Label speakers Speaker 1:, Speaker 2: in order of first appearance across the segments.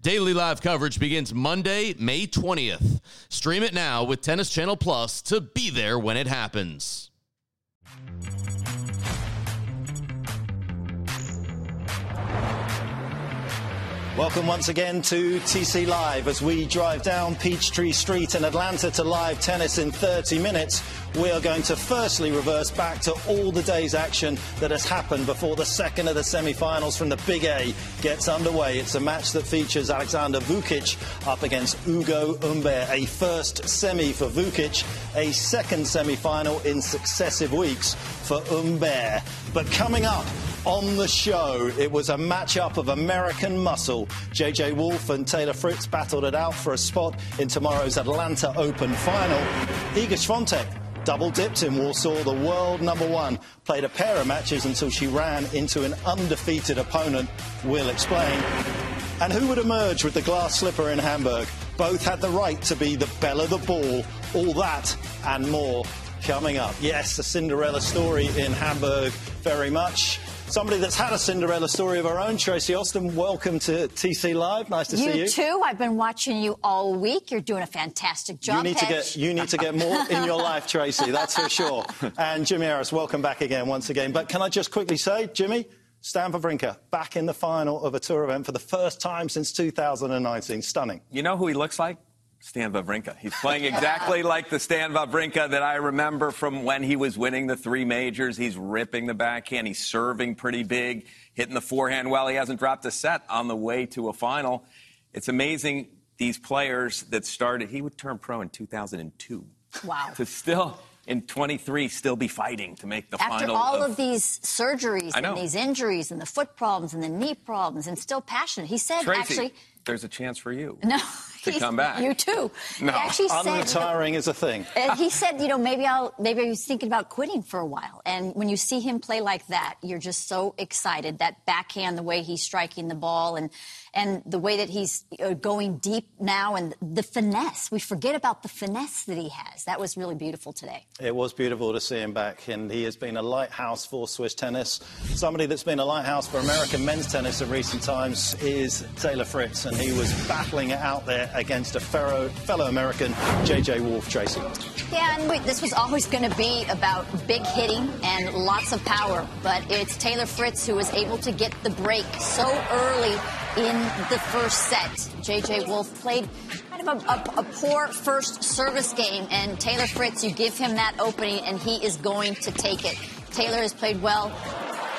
Speaker 1: Daily live coverage begins Monday, May 20th. Stream it now with Tennis Channel Plus to be there when it happens.
Speaker 2: Welcome once again to TC Live as we drive down Peachtree Street in Atlanta to live tennis in 30 minutes. We are going to firstly reverse back to all the day's action that has happened before the second of the semi-finals from the Big A gets underway. It's a match that features Alexander Vukic up against Ugo Humbert, a first semi for Vukic, a second semi-final in successive weeks for Humbert. But coming up, on the show. It was a matchup of American muscle. JJ Wolf and Taylor Fritz battled it out for a spot in tomorrow's Atlanta Open final. Iga Swiatek double dipped in Warsaw. The world number one played a pair of matches until she ran into an undefeated opponent. We'll explain. And who would emerge with the glass slipper in Hamburg? Both had the right to be the belle of the ball. All that and more coming up. Yes, a Cinderella story in Hamburg, very much somebody that's had a Cinderella story of her own. Tracy Austin, welcome to TC Live. Nice to
Speaker 3: you
Speaker 2: see you.
Speaker 3: You too. I've been watching you all week. You're doing a fantastic job.
Speaker 2: You need to get you need to get more in your life, Tracy. That's for sure. And Jimmy Arias, welcome back again, once again. But can I just quickly say, Jimmy? Stan Wawrinka back in the final of a tour event for the first time since 2019. Stunning.
Speaker 4: You know who he looks like? Stan Wawrinka. He's playing exactly like the Stan Wawrinka that I remember from when he was winning the three majors. He's ripping the backhand. He's serving pretty big, hitting the forehand well. He hasn't dropped a set on the way to a final. It's amazing these players that started. He would turn pro in 2002.
Speaker 3: Wow.
Speaker 4: To still in 23 still be fighting to make the
Speaker 3: After
Speaker 4: final.
Speaker 3: all
Speaker 4: of,
Speaker 3: of these surgeries and these injuries and the foot problems and the knee problems and still passionate. He said
Speaker 4: Tracy,
Speaker 3: actually
Speaker 4: there's a chance for you.
Speaker 3: no
Speaker 4: to come back.
Speaker 3: You too.
Speaker 4: No.
Speaker 3: He actually said
Speaker 2: Unretiring is a thing.
Speaker 3: Uh, he said, you know, maybe I'll maybe he was thinking about quitting for a while. And when you see him play like that, you're just so excited. That backhand, the way he's striking the ball, and and the way that he's uh, going deep now, and the finesse. We forget about the finesse that he has. That was really beautiful today.
Speaker 2: It was beautiful to see him back, and he has been a lighthouse for Swiss tennis. Somebody that's been a lighthouse for American men's tennis in recent times is Taylor Fritz, and he was battling it out there against a fellow, fellow American, JJ Wolf Tracy.
Speaker 3: Yeah, and wait, this was always going to be about big hitting and lots of power, but it's Taylor Fritz who was able to get the break so early in the first set. JJ Wolf played kind of a, a, a poor first service game, and Taylor Fritz, you give him that opening, and he is going to take it. Taylor has played well.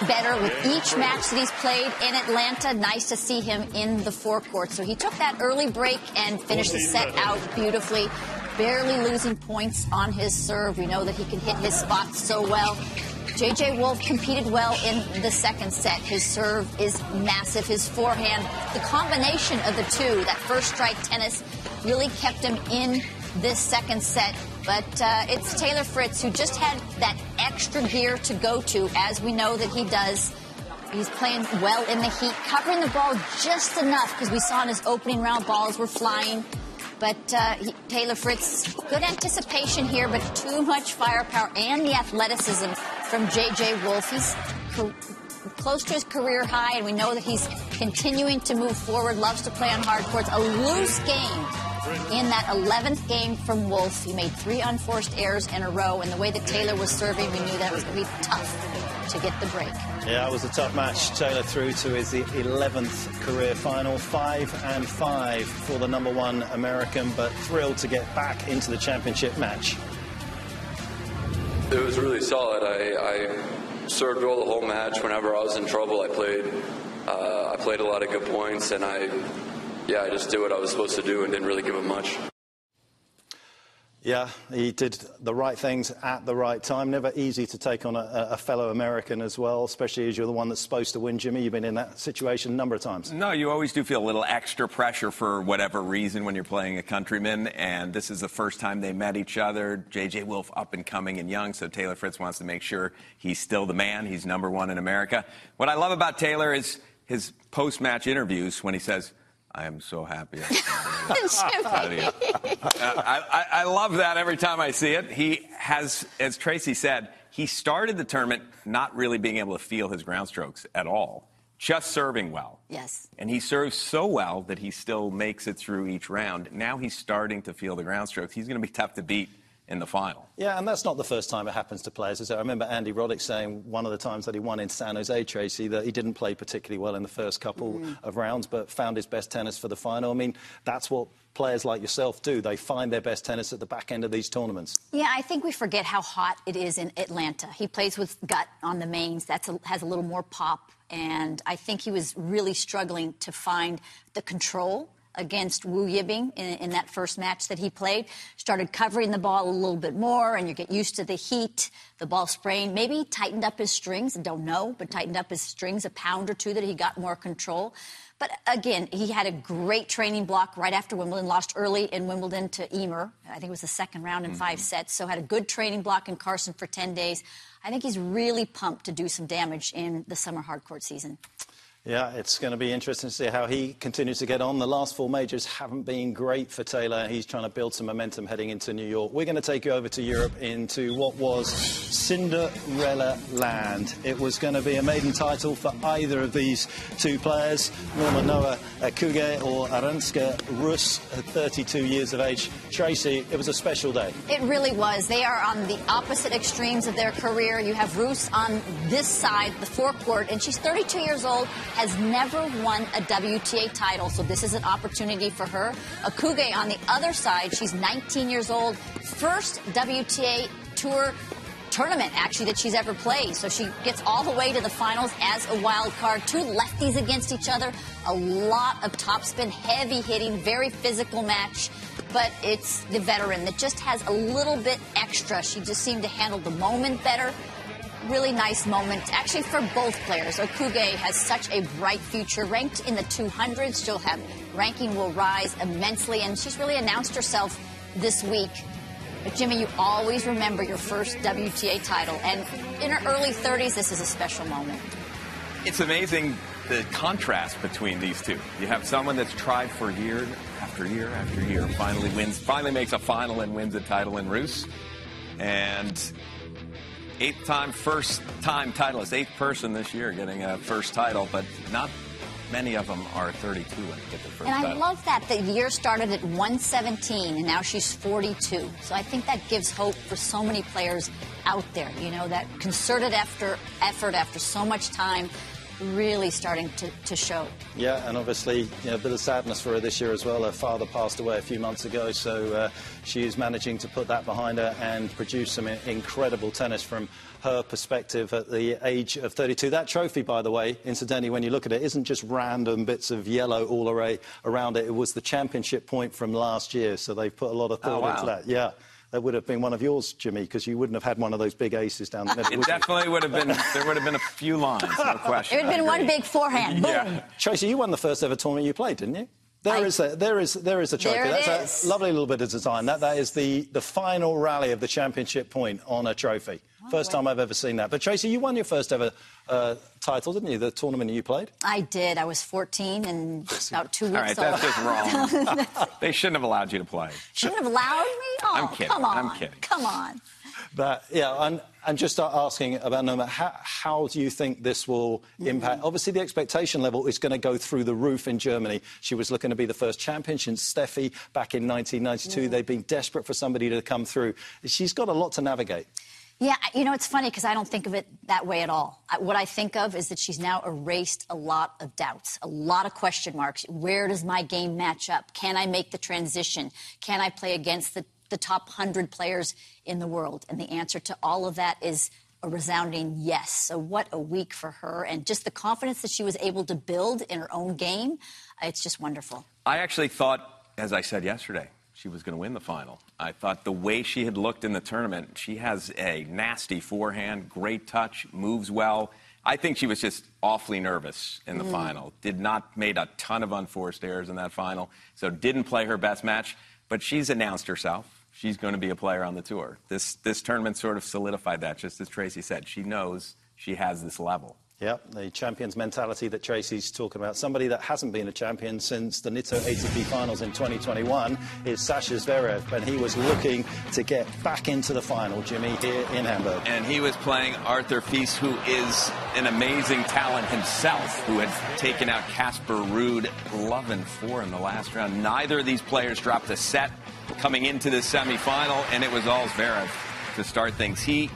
Speaker 3: Better with each match that he's played in Atlanta. Nice to see him in the forecourt. So he took that early break and finished the set out beautifully barely losing points on his serve. We know that he can hit his spots so well. JJ Wolf competed well in the second set. His serve is massive. His forehand, the combination of the two, that first strike tennis, really kept him in this second set. But uh, it's Taylor Fritz who just had that extra gear to go to, as we know that he does. He's playing well in the heat, covering the ball just enough because we saw in his opening round balls were flying. But uh, he, Taylor Fritz, good anticipation here, but too much firepower and the athleticism from J.J. Wolf. He's co- close to his career high, and we know that he's continuing to move forward, loves to play on hard courts. A loose game in that 11th game from Wolf. He made three unforced errors in a row, and the way that Taylor was serving, we knew that was going to be tough to get the break.
Speaker 2: Yeah, it was a tough match. Taylor through to his 11th career final, five and five for the number one American, but thrilled to get back into the championship match.
Speaker 5: It was really solid. I, I served well the whole match. Whenever I was in trouble, I played. Uh, I played a lot of good points, and I, yeah, I just did what I was supposed to do and didn't really give up much.
Speaker 2: Yeah, he did the right things at the right time. Never easy to take on a, a, fellow American as well, especially as you're the one that's supposed to win. Jimmy, you've been in that situation a number of times.
Speaker 4: No, you always do feel a little extra pressure for whatever reason when you're playing a countryman, and this is the first time they met each other. J.J. Wolf up and coming and young, so Taylor Fritz wants to make sure he's still the man. He's number one in America. What I love about Taylor is his post-match interviews when he says, I am so happy. Uh, I, I, I, love that every time I see it. He has, as Tracy said, he started the tournament not really being able to feel his ground strokes at all, just serving well.
Speaker 3: Yes.
Speaker 4: And he serves so well that he still makes it through each round. Now he's starting to feel the ground strokes. He's going to be tough to beat in the final.
Speaker 2: Yeah, and that's not the first time it happens to players. I remember Andy Roddick saying one of the times that he won in San Jose, Tracy, that he didn't play particularly well in the first couple mm. of rounds, but found his best tennis for the final. I mean, that's what players like yourself do. They find their best tennis at the back end of these tournaments.
Speaker 3: Yeah, I think we forget how hot it is in Atlanta. He plays with gut on the mains. That has a little more pop. And I think he was really struggling to find the control against Wu Yibing in, in, that first match that he played. Started covering the ball a little bit more, and you get used to the heat, the ball spraying. Maybe tightened up his strings, don't know, but tightened up his strings a pound or two that he got more control. But again, he had a great training block right after Wimbledon, lost early in Wimbledon to Ymer. I think it was the second round in mm-hmm. five sets. So had a good training block in Carson for 10 days. I think he's really pumped to do some damage in the summer hardcourt season.
Speaker 2: Yeah, it's going to be interesting to see how he continues to get on. The last four majors haven't been great for Taylor. He's trying to build some momentum heading into New York. We're going to take you over to Europe into what was Cinderella Land. It was going to be a maiden title for either of these two players, Noma Noha Akugue or Arantxa Rus, 32 years of age. Tracy, it was a special day.
Speaker 3: It really was. They are on the opposite extremes of their career. You have Rus on this side, the forecourt, and she's 32 years old has never won a WTA title, so this is an opportunity for her. Akugue on the other side, she's 19 years old, first WTA Tour tournament actually that she's ever played. So she gets all the way to the finals as a wild card. Two lefties against each other, a lot of topspin, heavy hitting, very physical match. But it's the veteran that just has a little bit extra. She just seemed to handle the moment better really nice moment, actually, for both players. Akugue has such a bright future, ranked in the 200s. She'll have ranking will rise immensely, and she's really announced herself this week. But Jimmy, you always remember your first WTA title, and in her early 30s, this is a special moment.
Speaker 4: It's amazing the contrast between these two. You have someone that's tried for year after year after year, finally wins, finally makes a final and wins a title in Rus, and eighth time, first time titleist, eighth person this year getting a first title, but not many of them are 32 when they get their first
Speaker 3: and
Speaker 4: title.
Speaker 3: I love that the year started at 117 and now she's 42. So I think that gives hope for so many players out there. You know, that concerted after effort after so much time really starting to, to show.
Speaker 2: Yeah, and obviously you know, a bit of sadness for her this year as well. Her father passed away a few months ago, so uh, she is managing to put that behind her and produce some incredible tennis from her perspective at the age of 32. That trophy, by the way, incidentally, when you look at it, isn't just random bits of yellow all array around it. It was the championship point from last year, so they've put a lot of thought oh, wow. into that. Yeah that would have been one of yours, Jimmy, because you wouldn't have had one of those big aces down there.
Speaker 4: It definitely you? would have been. There would have been a few lines, no question.
Speaker 3: It would have been one big forehand. Boom. Yeah.
Speaker 2: Tracy, you won the first ever tournament you played, didn't you? There I, is a, there is there is a trophy.
Speaker 3: There
Speaker 2: That's
Speaker 3: is.
Speaker 2: a lovely little bit of design. That that is the the final rally of the championship point on a trophy. Oh, first time I've ever seen that. But Tracy, you won your first ever uh, title, didn't you? The tournament you played.
Speaker 3: I did. I was 14 and about two weeks
Speaker 4: All right, that's just wrong. they shouldn't have allowed you to play.
Speaker 3: Shouldn't have allowed me? Oh,
Speaker 4: I'm kidding.
Speaker 3: Come on.
Speaker 4: I'm kidding.
Speaker 3: Come on.
Speaker 2: But yeah, and, and just asking about Noma, how, how do you think this will impact? Mm-hmm. Obviously, the expectation level is going to go through the roof in Germany. She was looking to be the first champion since Steffi back in 1992. Mm-hmm. They've been desperate for somebody to come through. She's got a lot to navigate.
Speaker 3: Yeah, you know, it's funny because I don't think of it that way at all. What I think of is that she's now erased a lot of doubts, a lot of question marks. Where does my game match up? Can I make the transition? Can I play against the, the top 100 players in the world? And the answer to all of that is a resounding yes. So, what a week for her. And just the confidence that she was able to build in her own game, it's just wonderful.
Speaker 4: I actually thought, as I said yesterday, she was going to win the final. I thought the way she had looked in the tournament, she has a nasty forehand, great touch, moves well. I think she was just awfully nervous in the mm. final. Did not made a ton of unforced errors in that final, so didn't play her best match. But she's announced herself. She's going to be a player on the tour. This this tournament sort of solidified that, just as Tracy said. She knows she has this level.
Speaker 2: Yep, the champion's mentality that Tracy's talking about. Somebody that hasn't been a champion since the Nitto ATP finals in 2021 is Sasha Zverev, and he was looking to get back into the final, Jimmy, here in Hamburg.
Speaker 4: And he was playing Arthur Fils, who is an amazing talent himself, who had taken out Casper Ruud 11-4 in the last round. Neither of these players dropped a set coming into the semifinal, and it was all Zverev to start things. He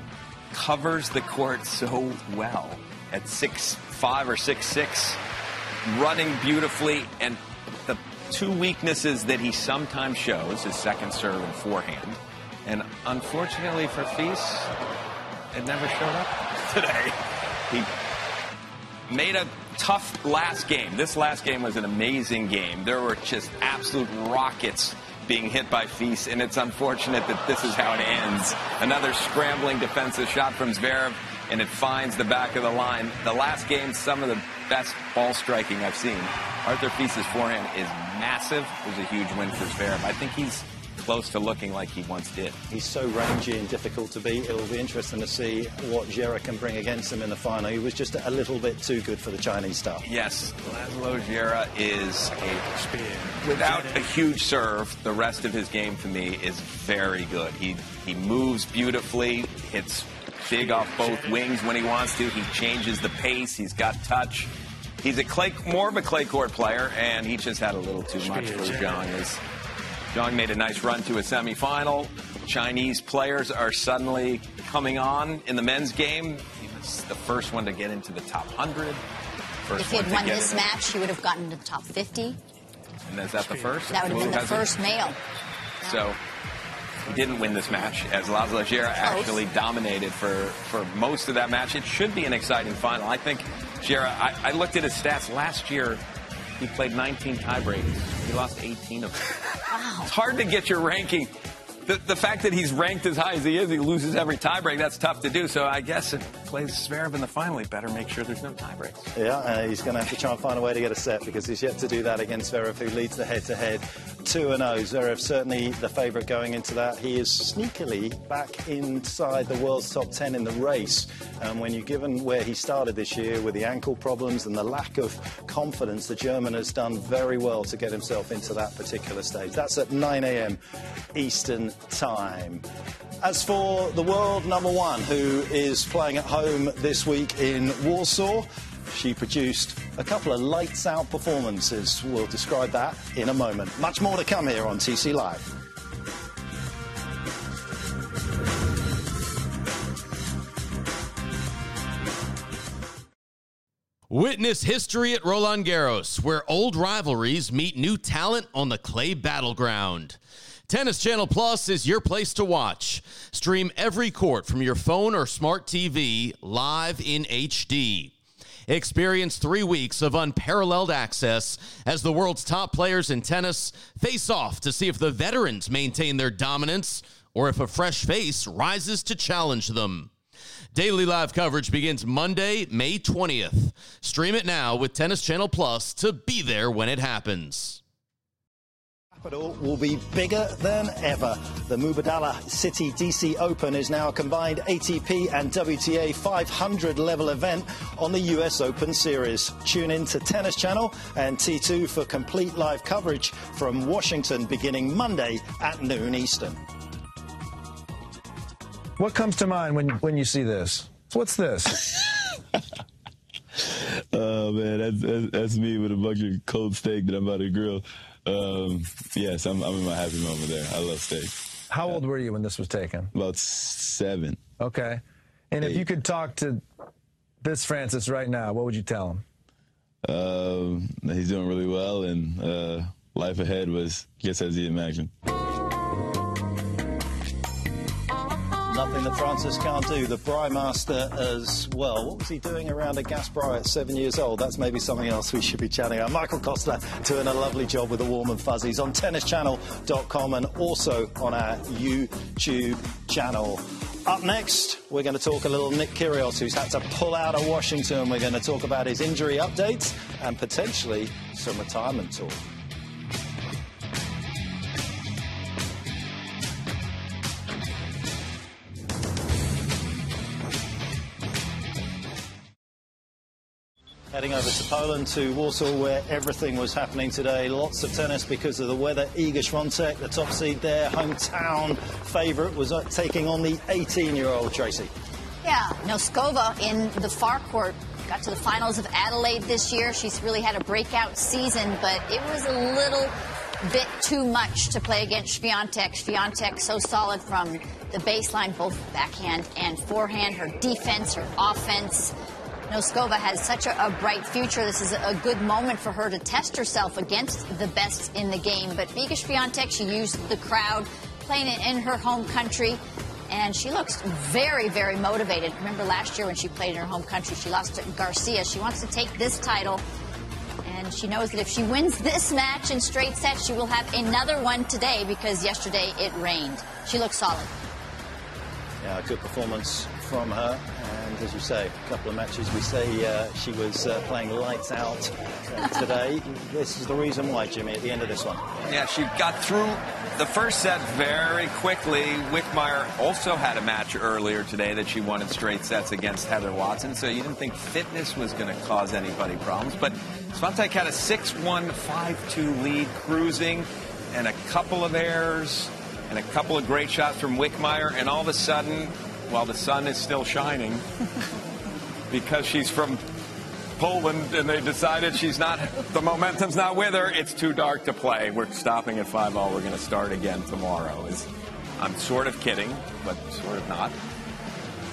Speaker 4: covers the court so well at six five or six six, running beautifully, and the two weaknesses that he sometimes shows his second serve and forehand. And unfortunately for Fils, it never showed up today. He made a tough last game. This last game was an amazing game. There were just absolute rockets being hit by Fils, and it's unfortunate that this is how it ends. Another scrambling defensive shot from Zverev and it finds the back of the line. The last game, some of the best ball striking I've seen. Arthur Fils's forehand is massive. It was a huge win for Zverev. I think he's close to looking like he once did.
Speaker 2: He's so rangy and difficult to beat. It will be interesting to see what Djere can bring against him in the final. He was just a little bit too good for the Chinese stuff.
Speaker 4: Yes, Laslo Djere is a spear. without a huge serve. The rest of his game for me is very good. He he moves beautifully, hits big off both wings when he wants to. He changes the pace. He's got touch. He's a clay, more of a clay court player, and he just had a little too much for Zhang. As Zhang made a nice run to a semifinal. Chinese players are suddenly coming on in the men's game. He was the first one to get into the top 100.
Speaker 3: First if he had won this match, he would have gotten to the top 50.
Speaker 4: And is that the first?
Speaker 3: That would have been the first male.
Speaker 4: So he didn't win this match, as Laslo Djere actually dominated for, for most of that match. It should be an exciting final. I think Djere, I, I looked at his stats last year. He played 19 tiebreaks. He lost 18 of them. Wow. It's hard to get your ranking the, the fact that he's ranked as high as he is, he loses every tiebreak. That's tough to do. So I guess plays Zverev in the final. He better make sure there's no tiebreaks.
Speaker 2: Yeah, uh, he's going to have to try and find a way to get a set because he's yet to do that against Zverev, who leads the head-to-head 2 0. Zverev certainly the favourite going into that. He is sneakily back inside the world's top 10 in the race. And when you're given where he started this year with the ankle problems and the lack of confidence, the German has done very well to get himself into that particular stage. That's at 9 a.m. Eastern time. As for the world number one, who is playing at home this week in Warsaw, she produced a couple of lights out performances. We'll describe that in a moment. Much more to come here on TC Live.
Speaker 1: Witness history at Roland Garros, where old rivalries meet new talent on the clay battleground. Tennis Channel Plus is your place to watch. Stream every court from your phone or smart TV live in HD. Experience three weeks of unparalleled access as the world's top players in tennis face off to see if the veterans maintain their dominance or if a fresh face rises to challenge them. Daily live coverage begins Monday, May 20th. Stream it now with Tennis Channel Plus to be there when it happens
Speaker 2: capital will be bigger than ever. The Mubadala Citi DC Open is now a combined ATP and WTA 500 level event on the US Open Series. Tune in to Tennis Channel and T2 for complete live coverage from Washington beginning Monday at noon Eastern.
Speaker 6: What comes to mind when, when you see this? What's this?
Speaker 7: oh man, that's, that's, that's me with a bunch of cold steak that I'm about to grill. Um, yes, I'm, I'm in my happy moment there. I love steak.
Speaker 6: How old were you when this was taken?
Speaker 7: About seven.
Speaker 6: Okay. And Eight. if you could talk to this Francis right now, what would you tell him?
Speaker 7: Uh, he's doing really well, and uh, life ahead was just as he imagined.
Speaker 2: Nothing that Francis can't do. The Master as well. What was he doing around a gas bra at seven years old? That's maybe something else we should be chatting about. Michael Costa doing a lovely job with the warm and fuzzies on tennischannel.com and also on our YouTube channel. Up next, we're going to talk a little Nick Kyrgios, who's had to pull out of Washington. We're going to talk about his injury updates and potentially some retirement talk. Heading over to Poland, to Warsaw, where everything was happening today. Lots of tennis because of the weather. Iga Swiatek, the top seed there, hometown favourite, was uh, taking on the 18-year-old Tracy.
Speaker 3: Yeah, Noskova in the far court got to the finals of Adelaide this year. She's really had a breakout season, but it was a little bit too much to play against Swiatek. Swiatek so solid from the baseline, both backhand and forehand. Her defense, her offense. Noskova has such a, a, bright future. This is a good moment for her to test herself against the best in the game. But Iga Swiatek, she used the crowd, playing it in her home country, and she looks very, very motivated. Remember last year when she played in her home country, she lost to Garcia. She wants to take this title, and she knows that if she wins this match in straight sets, she will have another one today because yesterday it rained. She looks solid.
Speaker 2: Yeah, a good performance from her. And as you say, a couple of matches, we say uh, she was uh, playing lights out today. this is the reason why, Jimmy, at the end of this one.
Speaker 4: Yeah, she got through the first set very quickly. Wickmayer also had a match earlier today that she won in straight sets against Heather Watson, so you didn't think fitness was going to cause anybody problems. But Swiatek had a 6-1, 5-2 lead cruising and a couple of errors and a couple of great shots from Wickmayer, and all of a sudden while the sun is still shining because she's from Poland and they decided she's not, the momentum's not with her. It's too dark to play. We're stopping at 5 all. We're going to start again tomorrow. I'm sort of kidding, but sort of not.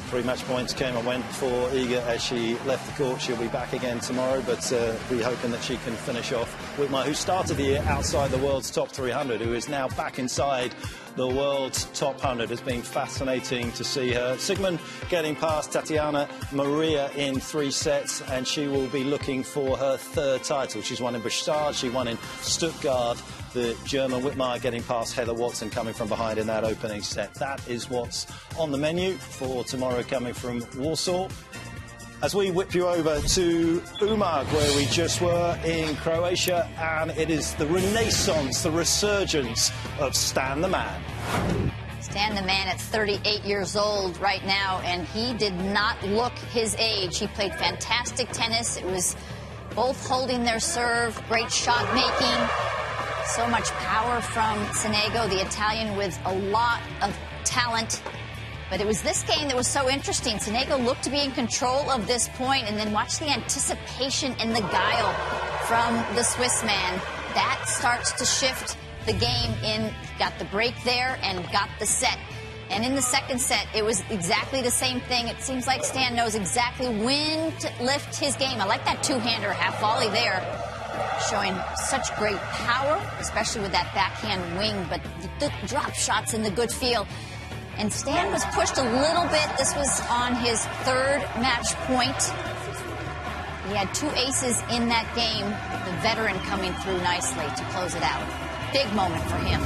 Speaker 2: Three match points came and went for Iga as she left the court. She'll be back again tomorrow, but uh, we're hoping that she can finish off Wickmayer, who started the year outside the world's top 300, who is now back inside the world's top 100. It's been fascinating to see her. Siegemund getting past Tatiana Maria in three sets, and she will be looking for her third title. She's won in Bastad, she won in Stuttgart the German Wickmayer getting past Heather Watson coming from behind in that opening set. That is what's on the menu for tomorrow coming from Warsaw. As we whip you over to Umag, where we just were in Croatia, and it is the renaissance, the resurgence of Stan the Man.
Speaker 3: Stan the man at 38 years old right now, and he did not look his age. He played fantastic tennis. It was both holding their serve, great shot making, so much power from Sonego, the Italian, with a lot of talent. But it was this game that was so interesting. Sonego looked to be in control of this point, and then watch the anticipation and the guile from the Swiss man. That starts to shift the game in, got the break there and got the set. And in the second set, it was exactly the same thing. It seems like Stan knows exactly when to lift his game. I like that two-hander half volley there showing such great power, especially with that backhand wing, but the drop shots in the good feel. And Stan was pushed a little bit. This was on his third match point. He had two aces in that game. The veteran coming through nicely to close it out. Big moment for him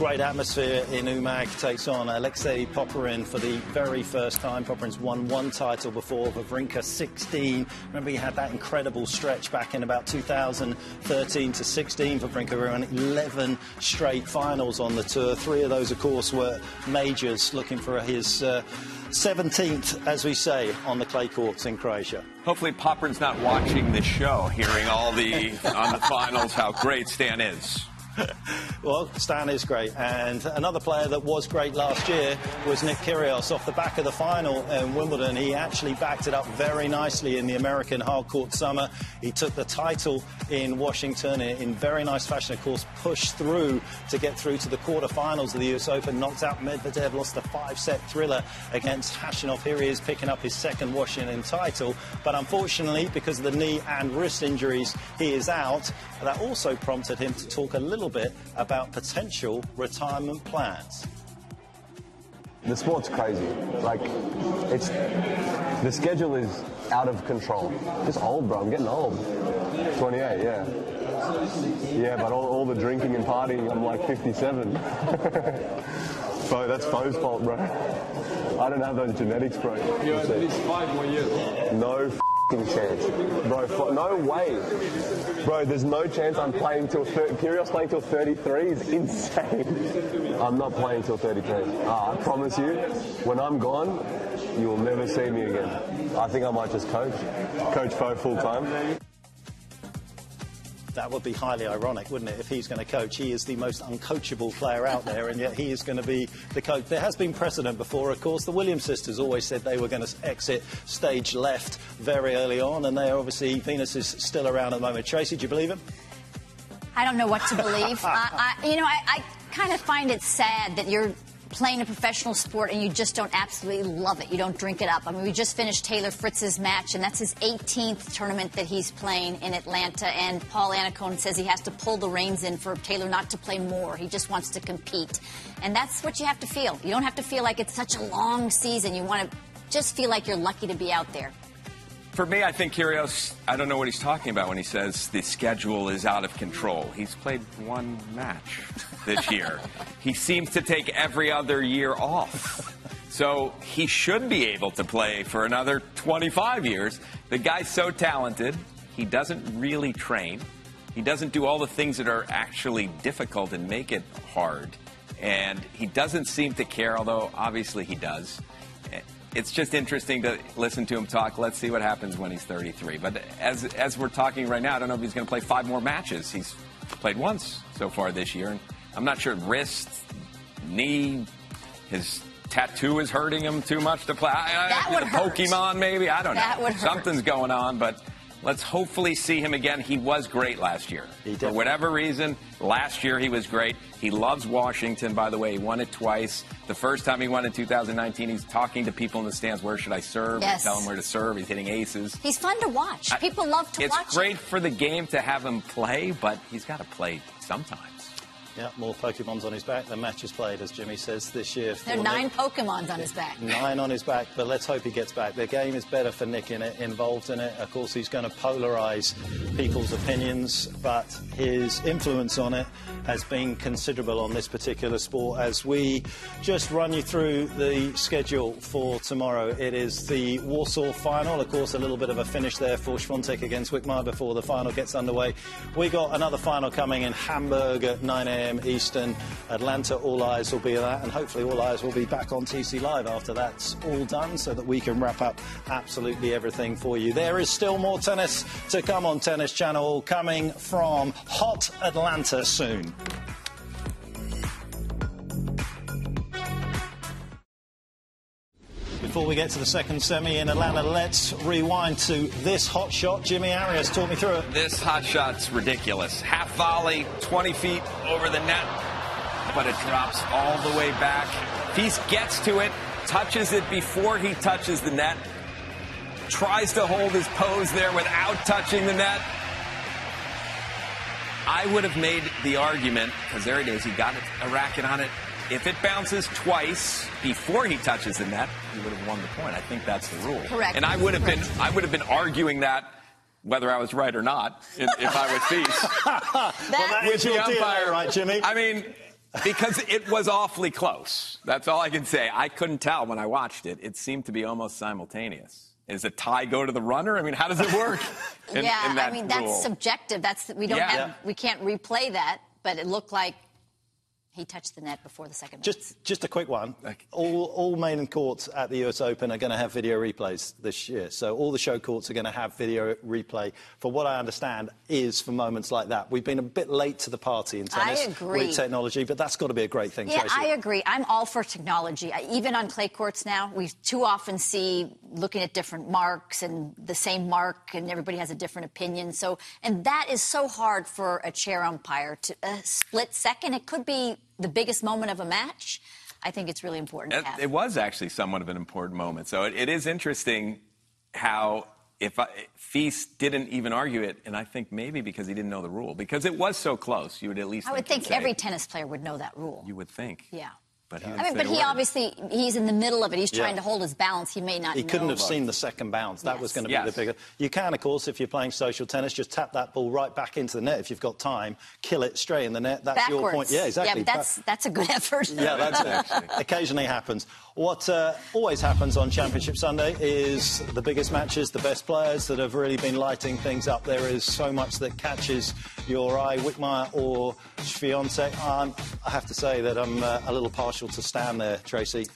Speaker 2: great atmosphere in Umag takes on Alexei Popyrin for the very first time. Popyrin's won one title before, Wawrinka 16. Remember, he had that incredible stretch back in about 2013 to 16. Wawrinka won 11 straight finals on the tour. Three of those, of course, were majors, looking for his. Uh, 17th, as we say, on the clay courts in Croatia.
Speaker 4: Hopefully, Popyrin's not watching this show, hearing all the on the finals how great Stan is.
Speaker 2: well, Stan is great. And another player that was great last year was Nick Kyrgios. Off the back of the final in Wimbledon, he actually backed it up very nicely in the American hardcourt summer. He took the title in Washington in very nice fashion, of course, pushed through to get through to the quarterfinals of the US Open, knocked out Medvedev, lost a five-set thriller against Khachanov. Here he is picking up his second Washington title. But unfortunately, because of the knee and wrist injuries, he is out. That also prompted him to talk a little bit about potential retirement plans.
Speaker 8: The sport's crazy. Like, it's the schedule is out of control. Just old, bro. I'm getting old. 28, yeah. Yeah, but all, all the drinking and partying, I'm like 57. bro, that's Fo's fault, bro. I don't have those genetics, bro.
Speaker 9: You have at least five more years.
Speaker 8: No fing chance, bro. f- No way, bro. There's no chance I'm playing till. Thir- Kyrgios playing till 33 is insane. I'm not playing till 33. Ah, I promise you, when I'm gone, you will never see me again. I think I might just coach, coach Fo full time.
Speaker 2: That would be highly ironic, wouldn't it, if he's going to coach? He is the most uncoachable player out there, and yet he is going to be the coach. There has been precedent before, of course. The Williams sisters always said they were going to exit stage left very early on, and they are obviously, Venus is still around at the moment. Tracy, do you believe him?
Speaker 3: I don't know what to believe. I, I, you know, I, I kind of find it sad that you're playing a professional sport and you just don't absolutely love it. You don't drink it up. I mean, we just finished Taylor Fritz's match, and that's his 18th tournament that he's playing in Atlanta. And Paul Annacone says he has to pull the reins in for Taylor not to play more. He just wants to compete. And that's what you have to feel. You don't have to feel like it's such a long season. You want to just feel like you're lucky to be out there.
Speaker 4: For me, I think Kyrgios, I don't know what he's talking about when he says the schedule is out of control. He's played one match this year. he seems to take every other year off. So he should be able to play for another 25 years. The guy's so talented, he doesn't really train. He doesn't do all the things that are actually difficult and make it hard. And he doesn't seem to care, although obviously he does it's just interesting to listen to him talk. Let's see what happens when he's 33. But as as we're talking right now, I don't know if he's going to play five more matches. He's played once so far this year, and I'm not sure wrist, knee, his tattoo is hurting him too much to play. I,
Speaker 3: That
Speaker 4: I,
Speaker 3: would
Speaker 4: the
Speaker 3: hurt.
Speaker 4: Pokemon, maybe I don't
Speaker 3: That
Speaker 4: know. Something's going on, but. Let's hopefully see him again. He was great last year. For whatever reason, last year he was great. He loves Washington, by the way. He won it twice. The first time he won in 2019, he's talking to people in the stands. Where should I serve?
Speaker 3: Yes.
Speaker 4: Tell him where to serve. He's hitting aces.
Speaker 3: He's fun to watch. People love to
Speaker 4: it's
Speaker 3: watch It's
Speaker 4: great
Speaker 3: him.
Speaker 4: for the game to have him play, but he's got to play sometimes.
Speaker 2: Yeah, more Pokemons on his back than matches played, as Jimmy says this year.
Speaker 3: There are nine
Speaker 2: Nick.
Speaker 3: Pokemons on his back.
Speaker 2: Nine on his back, but let's hope he gets back. The game is better for Nick in it, involved in it. Of course, he's going to polarise people's opinions, but his influence on it has been considerable on this particular sport. As we just run you through the schedule for tomorrow, it is the Warsaw final. Of course, a little bit of a finish there for Swiatek against Wickmayer before the final gets underway. We got another final coming in Hamburg at 9 a.m. Eastern. Atlanta, all eyes will be on that, and hopefully, all eyes will be back on TC Live after that's all done so that we can wrap up absolutely everything for you. There is still more tennis to come on Tennis Channel, coming from hot Atlanta soon. Before we get to the second semi in Atlanta, let's rewind to this hot shot. Jimmy Arias, talk me through it.
Speaker 4: This hot shot's ridiculous. Half volley, 20 feet over the net, but it drops all the way back. Feast gets to it, touches it before he touches the net, tries to hold his pose there without touching the net. I would have made the argument, because there it is, he got a racket on it. If it bounces twice before he touches the net, he would have won the point. I think that's the rule.
Speaker 3: Correct.
Speaker 4: And I would have been, I would have been arguing that whether I was right or not if, if I was Feast.
Speaker 3: That-
Speaker 2: With your DNA, right, Jimmy?
Speaker 4: I mean, because it was awfully close. That's all I can say. I couldn't tell when I watched it. It seemed to be almost simultaneous. Is a tie go to the runner? I mean, how does it work? in-
Speaker 3: yeah,
Speaker 4: in that
Speaker 3: I mean that's
Speaker 4: rule?
Speaker 3: subjective. That's we don't
Speaker 4: Yeah.
Speaker 3: have
Speaker 2: Yeah.
Speaker 3: we can't replay that, but it looked like he touched the net before the second. match.
Speaker 2: Just, just a quick one. All, all main courts at the US Open are going to have video replays this year. So all the show courts are going to have video replay. For what I understand, is for moments like that. We've been a bit late to the party in
Speaker 3: I
Speaker 2: tennis
Speaker 3: agree.
Speaker 2: with technology, but that's got to be a great thing.
Speaker 3: Yeah,
Speaker 2: Tracy.
Speaker 3: I agree. I'm all for technology. I, even on clay courts now, we too often see looking at different marks and the same mark, and everybody has a different opinion. So, and that is so hard for a chair umpire to a split second. It could be the biggest moment of a match. I think it's really important
Speaker 4: It, it was actually somewhat of an important moment. So it, it is interesting how if I, Feast didn't even argue it, and I think maybe because he didn't know the rule, because it was so close, you would at least
Speaker 3: I would think
Speaker 4: say-
Speaker 3: every tennis player would know that rule.
Speaker 4: you would think.
Speaker 3: Yeah.
Speaker 4: But he,
Speaker 3: I mean, but he obviously he's in the middle of it. He's trying
Speaker 2: Yeah.
Speaker 3: to hold his balance. He may not.
Speaker 2: He couldn't have seen the second bounce. That was going to be
Speaker 4: Yes.
Speaker 2: the bigger. You can, of course, if you're playing social tennis, just tap that ball right back into the net if you've got time. Kill it straight in the net. That's
Speaker 3: backwards.
Speaker 2: your point. Yeah, exactly.
Speaker 3: Yeah, but that's that's a good effort.
Speaker 2: Yeah, that's it. Occasionally happens. What uh, always happens on Championship Sunday is the biggest matches, the best players that have really been lighting things up. There is so much that catches your eye. Wickmayer or Swiatek. Um, I have to say that I'm uh, a little partial to Stan there, Tracy.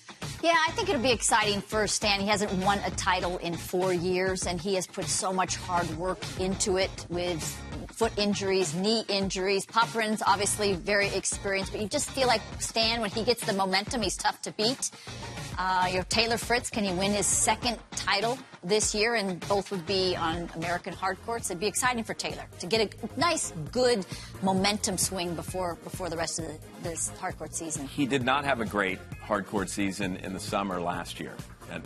Speaker 3: Yeah, I think it'll be exciting for Stan. He hasn't won a title in four years, and he has put so much hard work into it with foot injuries, knee injuries. Popyrin's obviously very experienced, but you just feel like Stan, when he gets the momentum, he's tough to beat. Uh, your Taylor Fritz, can he win his second title this year? And both would be on American hard courts. It'd be exciting for Taylor to get a nice, good momentum swing before before the rest of the, this hard court season.
Speaker 4: he did not have a great hardcourt season in the summer last year,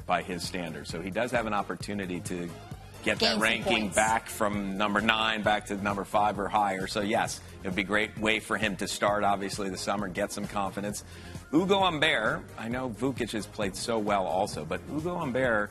Speaker 4: by his standards. So he does have an opportunity to get that ranking back from number nine back to number five or higher. So yes, it would be a great way for him to start. Obviously, the summer, get some confidence. Ugo Humbert, I know Vukic has played so well also, but Ugo Humbert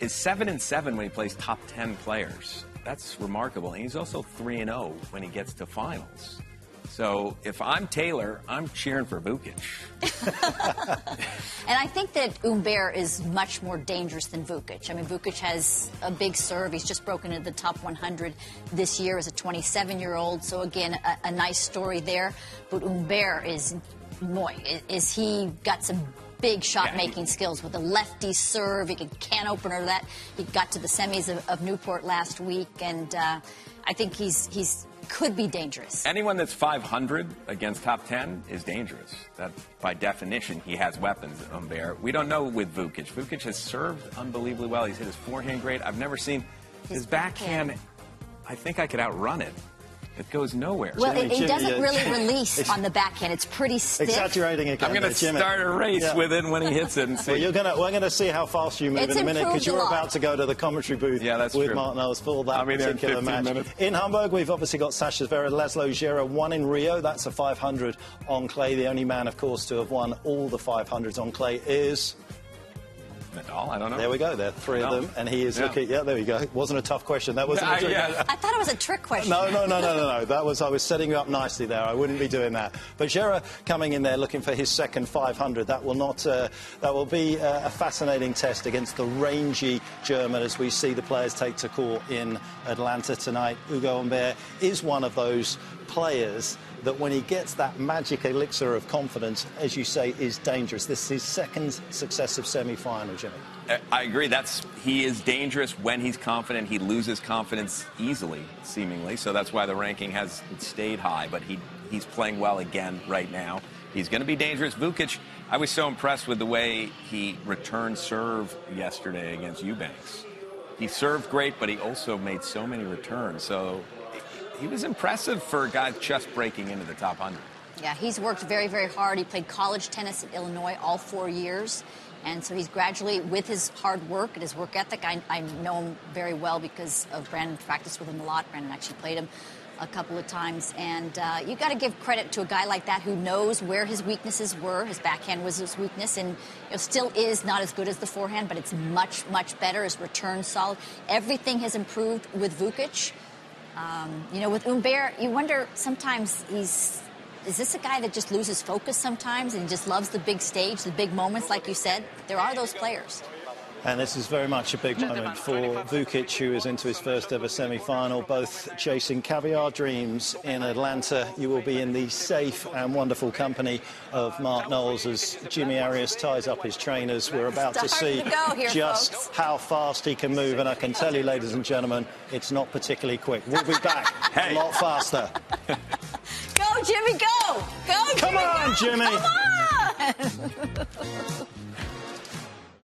Speaker 4: is seven and seven when he plays top ten players. That's remarkable, and he's also three and zero when he gets to finals. So if I'm Taylor, I'm cheering for Vukic.
Speaker 3: And I think that Humbert is much more dangerous than Vukic. I mean, Vukic has a big serve. He's just broken into the top 100 this year as a 27-year-old. So again, a, a nice story there. But Humbert is, boy, is he got some big shot-making skills with a lefty serve. He could can opener that. He got to the semis of, of Newport last week, and uh, I think he's he's could be dangerous.
Speaker 4: Anyone that's 500 against top 10 is dangerous. That, by definition, he has weapons, Humbert. We don't know with Vukic. Vukic has served unbelievably well. He's hit his forehand great. I've never seen his,
Speaker 3: His
Speaker 4: backhand.
Speaker 3: backhand.
Speaker 4: I think I could outrun it. It goes nowhere.
Speaker 3: Well,
Speaker 2: Jimmy,
Speaker 3: it, he
Speaker 2: Jimmy,
Speaker 3: doesn't
Speaker 2: yeah.
Speaker 3: really release on the backhand. It's pretty stiff.
Speaker 2: Exaggerating again.
Speaker 4: I'm going to start a race
Speaker 2: Yeah.
Speaker 4: with it when he hits it and see.
Speaker 2: Well, you're gonna, we're going to see how fast you move
Speaker 3: It's
Speaker 2: in a minute because you're
Speaker 3: lot.
Speaker 2: about to go to the commentary booth
Speaker 4: Yeah, that's
Speaker 2: with
Speaker 4: true.
Speaker 2: Martin Ellis for that
Speaker 4: I'll be there in
Speaker 2: particular match.
Speaker 4: minutes.
Speaker 2: In Hamburg, we've obviously got Sasha Zverev, Laslo Djere, one in Rio. That's a 500 on clay. The only man, of course, to have won all the 500s on clay is.
Speaker 4: Nadal, I don't know.
Speaker 2: There we go. There are three of them, and he is
Speaker 4: Yeah.
Speaker 2: looking. Yeah, there we go. It wasn't a tough question. That wasn't.
Speaker 4: Ah,
Speaker 2: a trick.
Speaker 4: yeah.
Speaker 3: I thought it was a trick question.
Speaker 2: No, no, no, no, no, no. That was I was setting you up nicely there. I wouldn't be doing that. But Djere coming in there looking for his second 500. That will not. Uh, that will be uh, a fascinating test against the rangy German as we see the players take to court in Atlanta tonight. Ugo Humbert is one of those players that when he gets that magic elixir of confidence, as you say, is dangerous. This is his second successive semi-final, Jimmy.
Speaker 4: Uh, I agree. That's he is dangerous when he's confident. He loses confidence easily, seemingly. So that's why the ranking has stayed high. But he he's playing well again right now. He's going to be dangerous. Vukic, I was so impressed with the way he returned serve yesterday against Eubanks. He served great, but he also made so many returns. So he was impressive for a guy just breaking into the top 100.
Speaker 3: Yeah, he's worked very, very hard. He played college tennis at Illinois all four years. And so he's gradually, with his hard work and his work ethic, I, I know him very well because of Brandon practiced with him a lot. Brandon actually played him a couple of times. And uh, you got to give credit to a guy like that who knows where his weaknesses were. His backhand was his weakness and you know, still is not as good as the forehand, but it's much, much better. His return solid. Everything has improved with Vukic. Um, you know, with Humbert, you wonder sometimes he's. Is this a guy that just loses focus sometimes and just loves the big stage, the big moments, like you said? There are those players.
Speaker 2: And this is very much a big moment for Vukic, who is into his first ever semi-final, both chasing caviar dreams in Atlanta. You will be in the safe and wonderful company of Mark Knowles as Jimmy Arias ties up his trainers. We're about to see
Speaker 3: here,
Speaker 2: just
Speaker 3: folks.
Speaker 2: how fast he can move, and I can tell you, ladies and gentlemen, it's not particularly quick. We'll be back a lot faster.
Speaker 3: Go, Jimmy, go! Go,
Speaker 2: Come
Speaker 3: Jimmy,
Speaker 2: on,
Speaker 3: go!
Speaker 2: Jimmy.
Speaker 3: Come on!